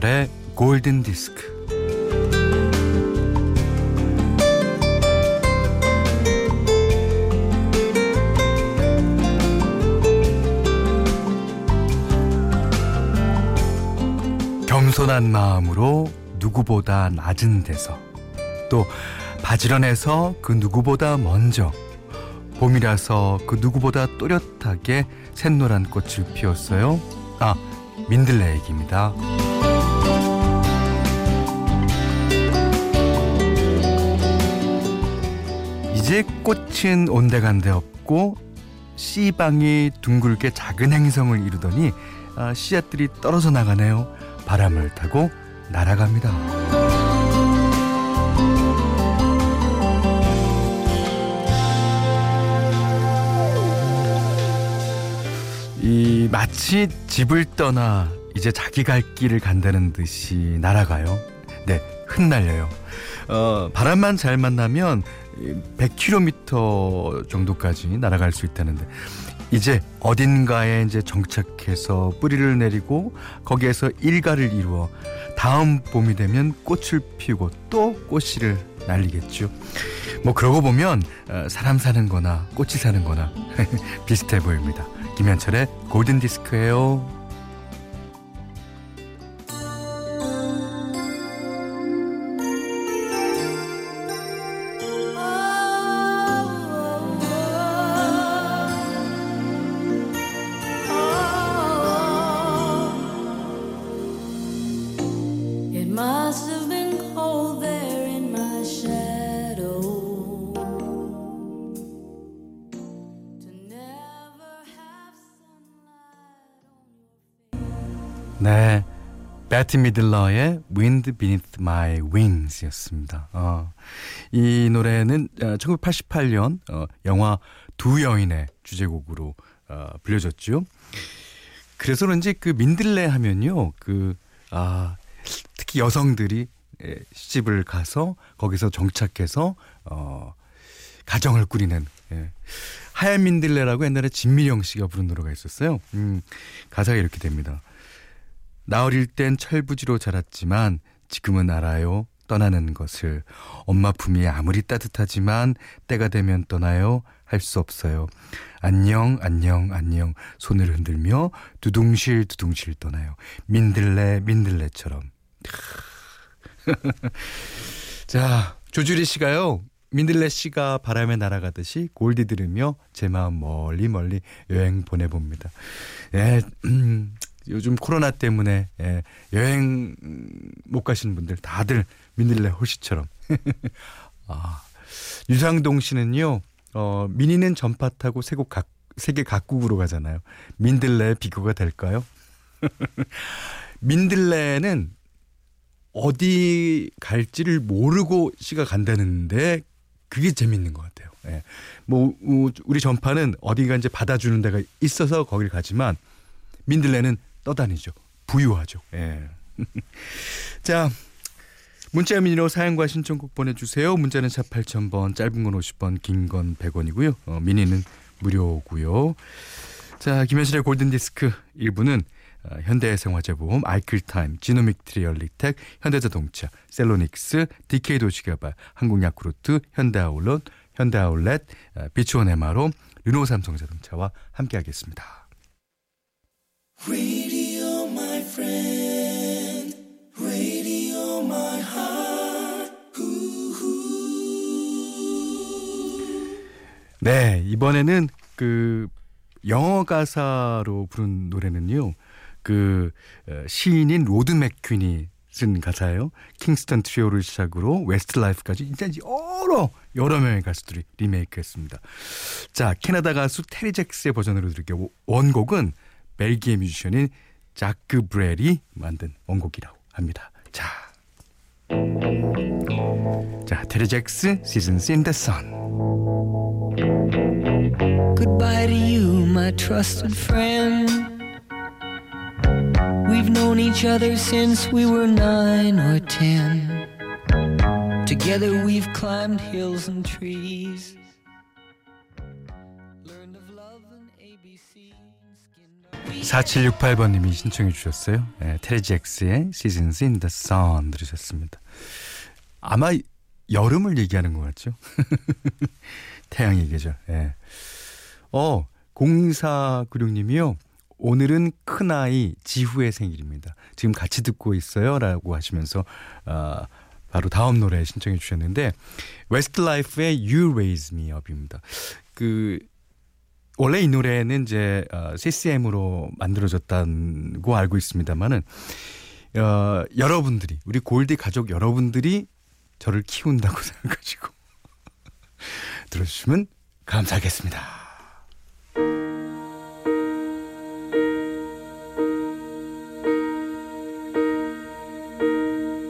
김현철의 골든 디스크. 겸손한 마음으로 누구보다 낮은 데서 또 바지런해서 그 누구보다 먼저 봄이라서 그 누구보다 또렷하게 샛노란 꽃을 피웠어요. 아, 민들레 얘기입니다. 이제 꽃은 온데간데 없고 씨방이 둥글게 작은 행성을 이루더니 아, 씨앗들이 떨어져 나가네요. 바람을 타고 날아갑니다. 이 마치 집을 떠나 이제 자기 갈 길을 간다는 듯이 날아가요. 네, 흩날려요. 어, 바람만 잘 만나면 100km 정도까지 날아갈 수 있다는데 이제 어딘가에 이제 정착해서 뿌리를 내리고 거기에서 일가를 이루어 다음 봄이 되면 꽃을 피우고 또 꽃씨를 날리겠죠. 뭐 그러고 보면 어, 사람 사는 거나 꽃이 사는 거나 비슷해 보입니다. 김현철의 골든 디스크예요. 네. 배티 미들러의 Wind Beneath My Wings였습니다. 어, 이 노래는 1988년 어, 영화 두 여인의 주제곡으로 어, 불려졌죠. 그래서 그런지 그 민들레 하면요. 그, 아, 특히 여성들이 예, 시집을 가서 거기서 정착해서 어, 가정을 꾸리는 예. 하얀 민들레라고 옛날에 진미령 씨가 부른 노래가 있었어요. 음, 가사가 이렇게 됩니다. 나 어릴 땐 철부지로 자랐지만 지금은 알아요. 떠나는 것을 엄마 품이 아무리 따뜻하지만 때가 되면 떠나요. 할 수 없어요. 안녕 안녕 안녕 손을 흔들며 두둥실 두둥실 떠나요. 민들레 민들레처럼. 자 조주리 씨가요. 민들레 씨가 바람에 날아가듯이 골디 들으며 제 마음 멀리 멀리 여행 보내봅니다. 예, 음, 요즘 코로나 때문에 예, 여행 못 가시는 분들 다들 민들레 호시처럼. 아, 유상동 씨는요. 어, 미니는 전파 타고 세곡 각, 세계 각국으로 가잖아요. 민들레 비교가 될까요? 민들레는 어디 갈지를 모르고 씨가 간다는데 그게 재밌는 것 같아요. 예. 뭐 우리 전파는 어디가 이제 받아주는 데가 있어서 거길 가지만 민들레는 떠다니죠. 부유하죠. 예. 자, 문자 미니로 사연과 신청곡 보내주세요. 문자는 샵 8000번, 짧은 건 50원, 긴건 100원이고요. 어, 미니는 무료고요. 자, 김현실의 골든디스크 1부는 어, 현대생활재보험, 아이클타임, 지노믹 트리얼리텍, 현대자동차, 셀로닉스, DK 도시개발, 한국야쿠르트, 현대아울렛, 현대아울렛, 어, 비추원 에마로, 르노삼성자동차와 함께하겠습니다. Radio, 네, 이번에는 그 영어 가사로 부른 노래는요. 그 어, 시인인 로드 맥쿠엔이 쓴 가사예요. 킹스턴 트리오를 시작으로 웨스트 라이프까지 진짜 여러 여러 명의 가수들이 리메이크했습니다. 자, 캐나다 가수 테리 잭스의 버전으로 들을게요. 원곡은 벨기에 뮤지션인 자크 브렐이 만든 원곡이라고 합니다. 자. 자, 테리 잭스 Seasons in the Sun. Goodbye to you, my trusted friend. We've known each other since we were nine or ten. Together we've climbed hills and trees. Learned of love and ABC. seen 4768번님이 신청해 주셨어요. 네, 테레지엑스의 Seasons in the Sun 들으셨습니다. 아마 여름을 얘기하는 것 같죠? 태양의 계절. 예. 어, 0496님이요. 오늘은 큰아이 지후의 생일입니다. 지금 같이 듣고 있어요. 라고 하시면서, 아, 바로 다음 노래 신청해 주셨는데, 웨스트 라이프의 You Raise Me Up입니다. 그, 원래 이 노래는 이제, 어, CCM으로 만들어졌다고 알고 있습니다만은, 어, 여러분들이, 우리 골디 가족 여러분들이 저를 키운다고 생각하시고, 들어주시면 감사하겠습니다.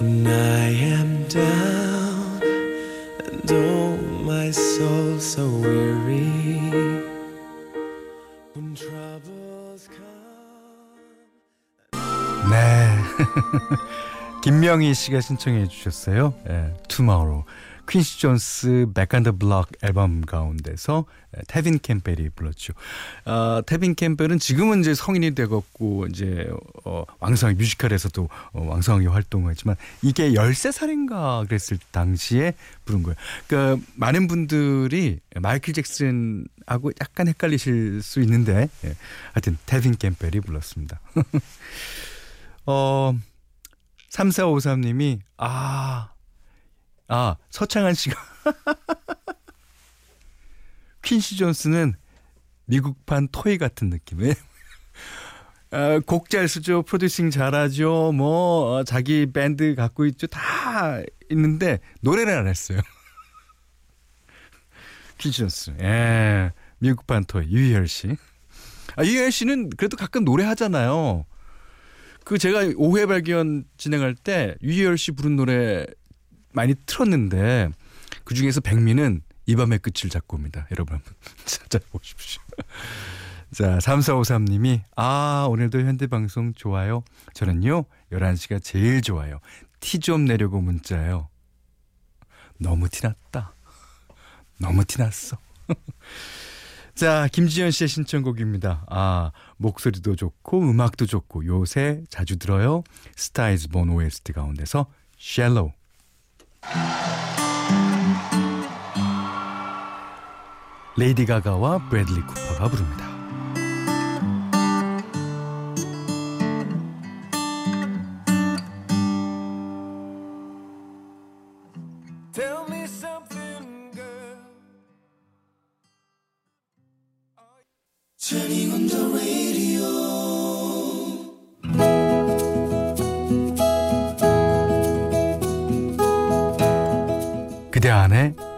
When I am down and oh my soul so weary when troubles come 네. 김명희 씨가 신청해 주셨어요. 예, Tomorrow. 퀸시 존스 Back on the Block 앨범 가운데서 테빈 캠벨이 불렀죠. 어, 테빈 캠벨은 지금은 이제 성인이 되었고 이제 어, 왕성하게 뮤지컬에서도 어, 왕성하게 활동했지만 이게 13살인가 그랬을 당시에 부른 거예요. 그러니까 많은 분들이 마이클 잭슨하고 약간 헷갈리실 수 있는데 예, 하여튼 테빈 캠벨이 불렀습니다. 어 3453님이 아 아, 서창한 씨가 퀸시 존스는 미국판 토이 같은 느낌에 아, 곡잘 쓰죠, 프로듀싱 잘하죠, 뭐 어, 자기 밴드 갖고 있죠, 다 있는데 노래를 안 했어요. 퀸시 존스, 예, 미국판 토이 유희열 씨. 아, 유희열 씨는 그래도 가끔 노래하잖아요. 그 제가 오해 발견 진행할 때 유희열 씨 부른 노래 많이 틀었는데 그 중에서 백미는 이 밤의 끝을 잡고 옵니다. 여러분 한번 찾아보십시오. 자, 3453님이 아, 오늘도 현대방송 좋아요. 저는요, 11시가 제일 좋아요. 티 좀 내려고 문자요. 너무 티났다. 너무 티났어. 자, 김지현 씨의 신청곡입니다. 아, 목소리도 좋고 음악도 좋고 요새 자주 들어요. 스타이즈 본 OST 가운데서 샬로우. 레이디 가가와 브래들리 쿠퍼가 부릅니다.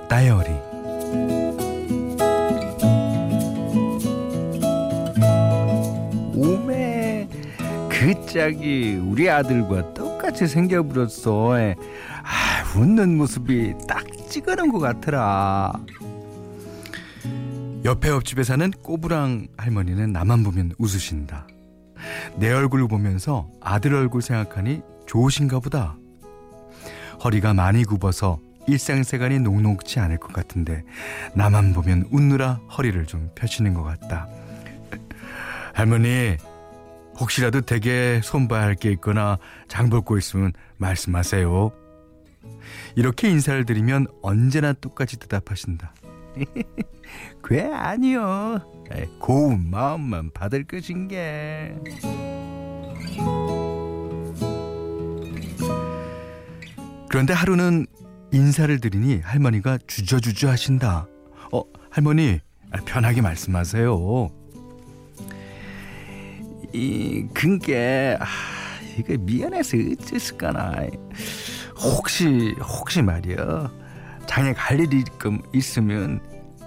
다이어리. 오메 그 짝이 우리 아들과 똑같이 생겨버렸어. 아 웃는 모습이 딱 찍어놓은 것 같더라. 옆에 옆집에 사는 꼬부랑 할머니는 나만 보면 웃으신다. 내 얼굴 보면서 아들 얼굴 생각하니 좋으신가 보다. 허리가 많이 굽어서 일상생활이 녹록치 않을 것 같은데 나만 보면 웃느라 허리를 좀 펴시는 것 같다. 할머니 혹시라도 댁에 손봐할 게 있거나 장 볼 거 있으면 말씀하세요. 이렇게 인사를 드리면 언제나 똑같이 대답하신다. 그게 아니요. 고운 마음만 받을 것인 게. 그런데 하루는 인사를 드리니 할머니가 주저주저 하신다. 어, 할머니, 편하게 말씀하세요. 이, 근게, 아, 이거 미안해서 어째을까나 혹시, 혹시 말이야. 장에 갈 일이 있으면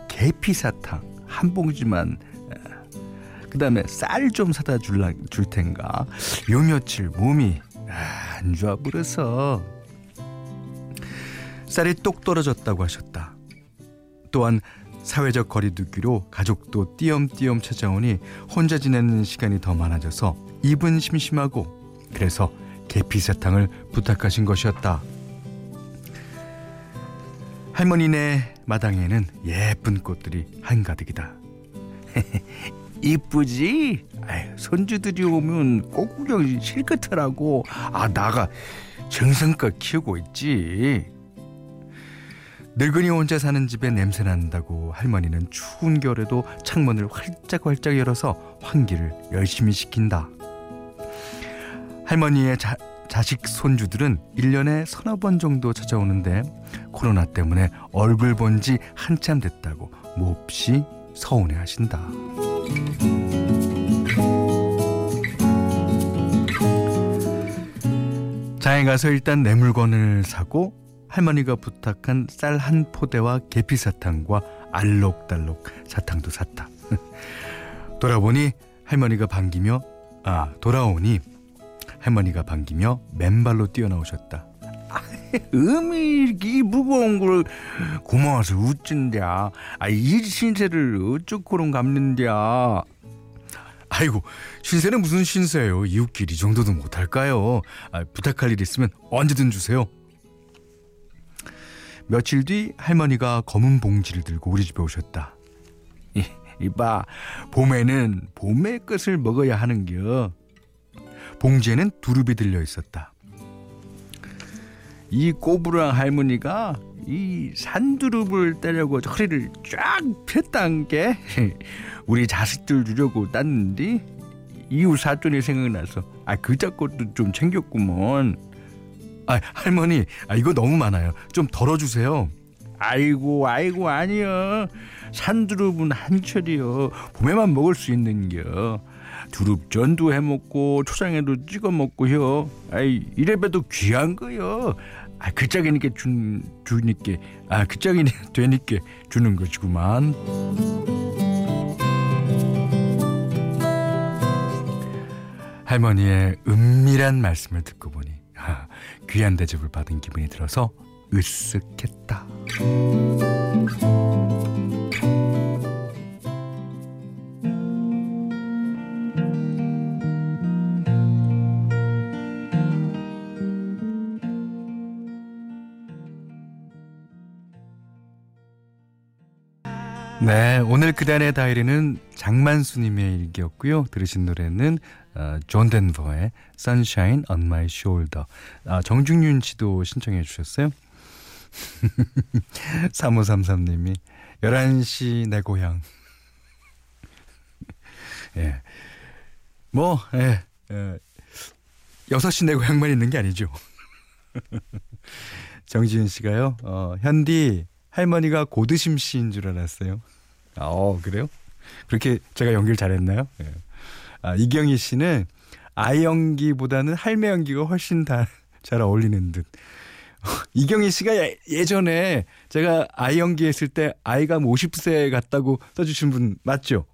계피사탕 한 봉지만 그 다음에 쌀 좀 사다 줄라, 줄 텐가 요 며칠 몸이 안 좋아 버려서 쌀이 똑 떨어졌다고 하셨다. 또한 사회적 거리두기로 가족도 띄엄띄엄 찾아오니 혼자 지내는 시간이 더 많아져서 입은 심심하고 그래서 계피사탕을 부탁하신 것이었다. 할머니네 마당에는 예쁜 꽃들이 한가득이다. 이쁘지? 손주들이 오면 꼭 구경 실컷하라고. 아, 나가 정성껏 키우고 있지. 늙은이 혼자 사는 집에 냄새 난다고 할머니는 추운 겨울에도 창문을 활짝 활짝 열어서 환기를 열심히 시킨다. 할머니의 자, 자식 손주들은 1년에 서너 번 정도 찾아오는데 코로나 때문에 얼굴 본 지 한참 됐다고 몹시 서운해 하신다. 장에 가서 일단 내 물건을 사고 할머니가 부탁한 쌀 한 포대와 계피 사탕과 알록달록 사탕도 샀다. 돌아보니 할머니가 반기며 아 돌아오니 할머니가 반기며 맨발로 뛰어나오셨다. 음이 이 무거운 걸 고마워서 웃진냐. 아, 이 신세를 어쩌고론 갚는냐. 아이고, 신세는 무슨 신세예요. 이웃끼리 이 정도도 못할까요? 아, 부탁할 일 있으면 언제든 주세요. 며칠 뒤 할머니가 검은 봉지를 들고 우리 집에 오셨다. 이, 이봐, 봄에는 봄의 것을 먹어야 하는겨. 봉지에는 두릅이 들려 있었다. 이 꼬부랑 할머니가 이 산두릅을 따려고 허리를 쫙 폈단 게 우리 자식들 주려고 땄는데 이웃 사촌이 생각나서 아 그자 것도 좀 챙겼구먼 아 할머니 아 이거 너무 많아요 좀 덜어주세요 아이고 아이고 아니요 산두릅은 한철이요 봄에만 먹을 수 있는겨 두릅 전도 해 먹고 초장에도 찍어 먹고요. 아이 이래봬도 귀한 거요. 아 그짝이니까 준 주니까 아 그짝이 되니까 주는 것이구만. 할머니의 은밀한 말씀을 듣고 보니 아, 귀한 대접을 받은 기분이 들어서 으쓱했다. 네, 오늘 그단의 다이어리는 장만수님의 일기였고요. 들으신 노래는 어, 존 덴버의 Sunshine on My Shoulder. 아, 정중윤 씨도 신청해 주셨어요. 3533님이 11시 내 고향. 예. 뭐, 예, 예. 6시 내 고향만 있는 게 아니죠. 정지윤 씨가요, 어, 현디, 할머니가 고두심 씨인 줄 알았어요. 어, 그래요? 그렇게 제가 연기를 잘했나요? 예. 아, 이경희 씨는 아이 연기보다는 할매 연기가 훨씬 다, 잘 어울리는 듯. 이경희 씨가 예, 전에 제가 아이 연기했을 때 아이가 50세 뭐 같다고 써주신 분 맞죠?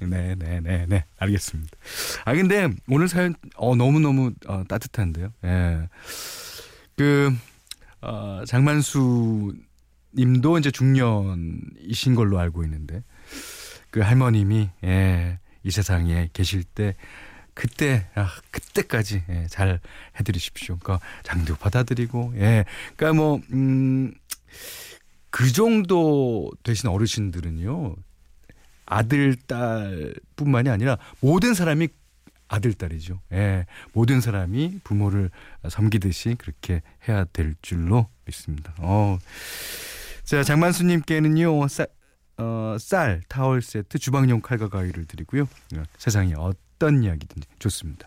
네, 네, 네, 네. 알겠습니다. 아, 근데 오늘 사연, 어, 너무 너무 어, 따뜻한데요. 예. 그, 어, 장만수 님도 이제 중년이신 걸로 알고 있는데 그 할머님이 예, 이 세상에 계실 때 그때 아, 그때까지 예, 잘 해드리십시오. 그러니까 장도 받아들이고 예, 그러니까 뭐 음. 그 정도 되신 어르신들은요 아들 딸뿐만이 아니라 모든 사람이 아들 딸이죠. 예, 모든 사람이 부모를 섬기듯이 그렇게 해야 될 줄로 믿습니다. 어, 자 장만수님께는요 쌀, 어, 쌀 타월 세트 주방용 칼과 가위를 드리고요. 어, 세상에 어떤 이야기든지 좋습니다.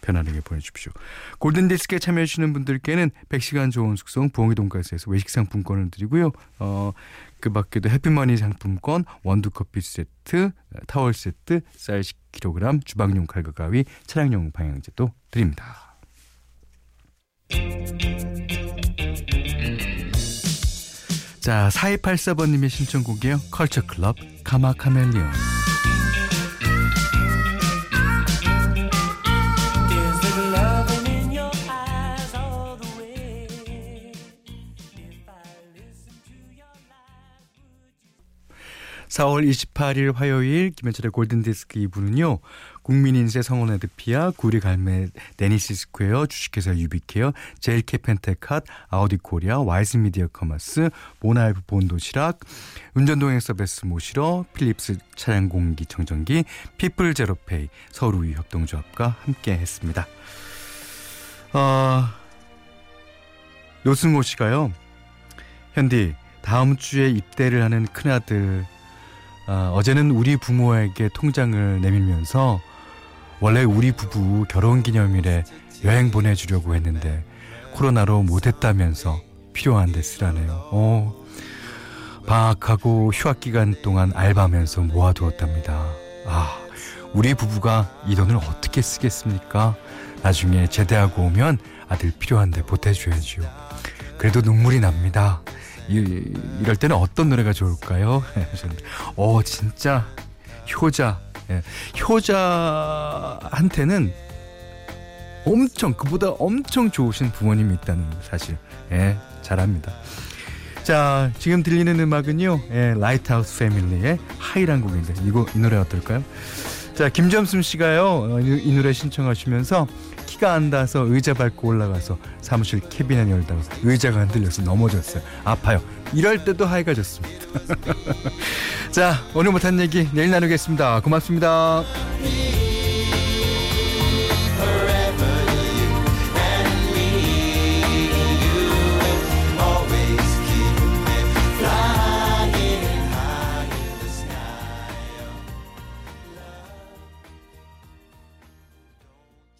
편안하게 보내주십시오. 골든디스크에 참여해주시는 분들께는 100시간 좋은 숙성 부엉이 돈가스에서 외식 상품권을 드리고요. 어, 그 밖에도 해피머니 상품권, 원두커피 세트, 타월 세트, 쌀 10kg, 주방용 칼과 가위, 차량용 방향제도 드립니다. 자, 4284번님의 신청곡이에요. 컬처클럽 카마카멜리온. 4월 28일 화요일 김현철의 골든디스크 2부는요. 국민인세 성원 에드피아 구리 갈매 데니시 스퀘어 주식회사 유비케어 제일캐 펜테캇 아우디 코리아 와이즈 미디어 커머스 모나이프 본도시락 운전동행 서비스 모시러 필립스 차량 공기 청정기 피플 제로페이 서울우유 협동조합과 함께 했습니다. 아 노승호 씨가요. 현디 다음 주에 입대를 하는 큰아들 아, 어제는 우리 부모에게 통장을 내밀면서 원래 우리 부부 결혼기념일에 여행 보내주려고 했는데 코로나로 못했다면서 필요한 데 쓰라네요. 어, 방학하고 휴학 기간 동안 알바하면서 모아두었답니다. 아, 우리 부부가 이 돈을 어떻게 쓰겠습니까? 나중에 제대하고 오면 아들 필요한데 보태줘야지요. 그래도 눈물이 납니다. 이, 이럴 때는 어떤 노래가 좋을까요? 어, 진짜 효자. 예. 효자한테는 엄청 그보다 엄청 좋으신 부모님이 있다는 사실. 예, 잘합니다. 자, 지금 들리는 음악은요. 예, 라이트하우스 패밀리의 High란 곡인데 이거 이 노래 어떨까요? 자, 김점순 씨가요. 어, 이, 이 노래 신청하시면서 키가 안 닿아서 의자 밟고 올라가서 사무실 캐비넷 열다가 의자가 흔들려서 넘어졌어요. 아파요. 이럴 때도 하이가 좋습니다. 자, 오늘 못한 얘기 내일 나누겠습니다. 고맙습니다.